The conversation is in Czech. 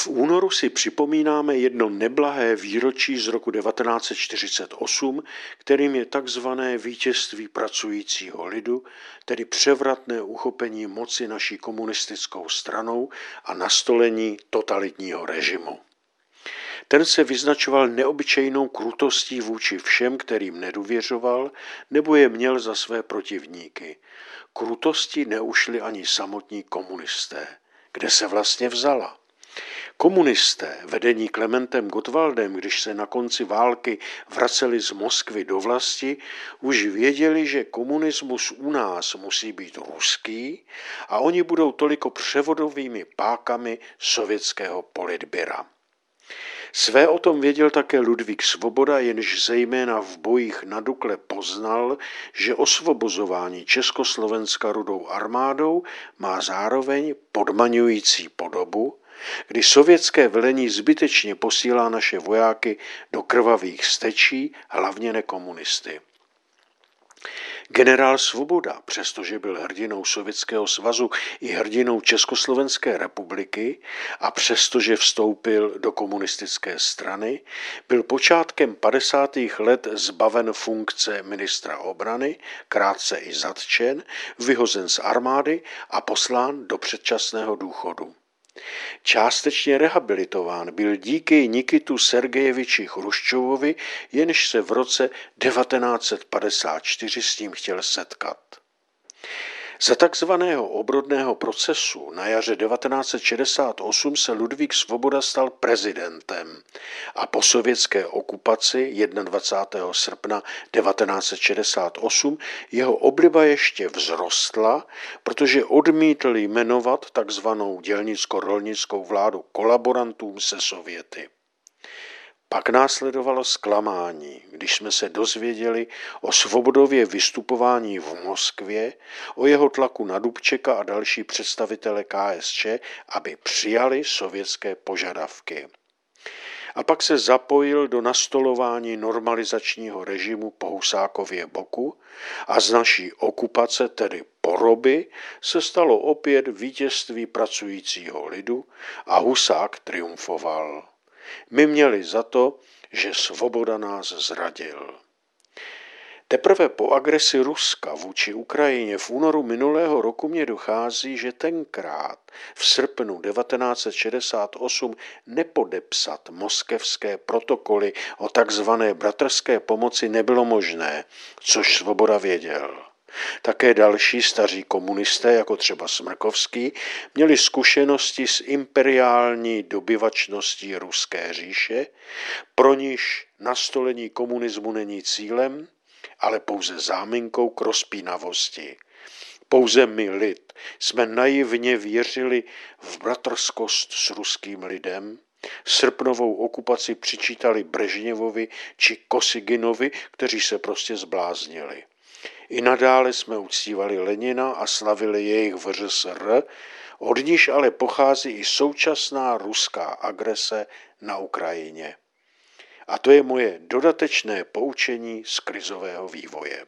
V únoru si připomínáme jedno neblahé výročí z roku 1948, kterým je takzvané vítězství pracujícího lidu, tedy převratné uchopení moci naší komunistickou stranou a nastolení totalitního režimu. Ten se vyznačoval neobyčejnou krutostí vůči všem, kterým nedůvěřoval, nebo je měl za své protivníky. Krutosti neušli ani samotní komunisté. Kde se vlastně vzala? Komunisté, vedení Klementem Gottwaldem, když se na konci války vraceli z Moskvy do vlasti, už věděli, že komunismus u nás musí být ruský a oni budou toliko převodovými pákami sovětského politběra. Své o tom věděl také Ludvík Svoboda, jenž zejména v bojích na Dukle poznal, že osvobozování Československa rudou armádou má zároveň podmaňující podobu, kdy sovětské velení zbytečně posílá naše vojáky do krvavých stečí, hlavně nekomunisty. Generál Svoboda, přestože byl hrdinou Sovětského svazu i hrdinou Československé republiky a přestože vstoupil do komunistické strany, byl počátkem 50. let zbaven funkce ministra obrany, krátce i zatčen, vyhozen z armády a poslán do předčasného důchodu. Částečně rehabilitován byl díky Nikitu Sergejeviči Chruščovovi, jenž se v roce 1954 s ním chtěl setkat. Za takzvaného obrodného procesu na jaře 1968 se Ludvík Svoboda stal prezidentem a po sovětské okupaci 21. srpna 1968 jeho obliba ještě vzrostla, protože odmítl jmenovat takzvanou dělnicko-rolnickou vládu kolaborantům se Sověty. Pak následovalo zklamání, když jsme se dozvěděli o svobodově vystupování v Moskvě, o jeho tlaku na Dubčeka a další představitele KSČ, aby přijali sovětské požadavky. A pak se zapojil do nastolování normalizačního režimu po Husákově boku a z naší okupace, tedy poroby, se stalo opět vítězství pracujícího lidu a Husák triumfoval. My měli za to, že svoboda nás zradil. Teprve po agresi Ruska vůči Ukrajině v únoru minulého roku mě dochází, že tenkrát v srpnu 1968 nepodepsat moskevské protokoly o takzvané bratrské pomoci nebylo možné, což Svoboda věděl. Také další staří komunisté, jako třeba Smrkovský, měli zkušenosti s imperiální dobyvačností ruské říše, pro níž nastolení komunismu není cílem, ale pouze záminkou k rozpínavosti. Pouze my, lid, jsme naivně věřili v bratrskost s ruským lidem, srpnovou okupaci přičítali Brežněvovi či Kosiginovi, kteří se prostě zbláznili. I nadále jsme uctívali Lenina a slavili jejich VŘSR, od níž ale pochází i současná ruská agrese na Ukrajině. A to je moje dodatečné poučení z krizového vývoje.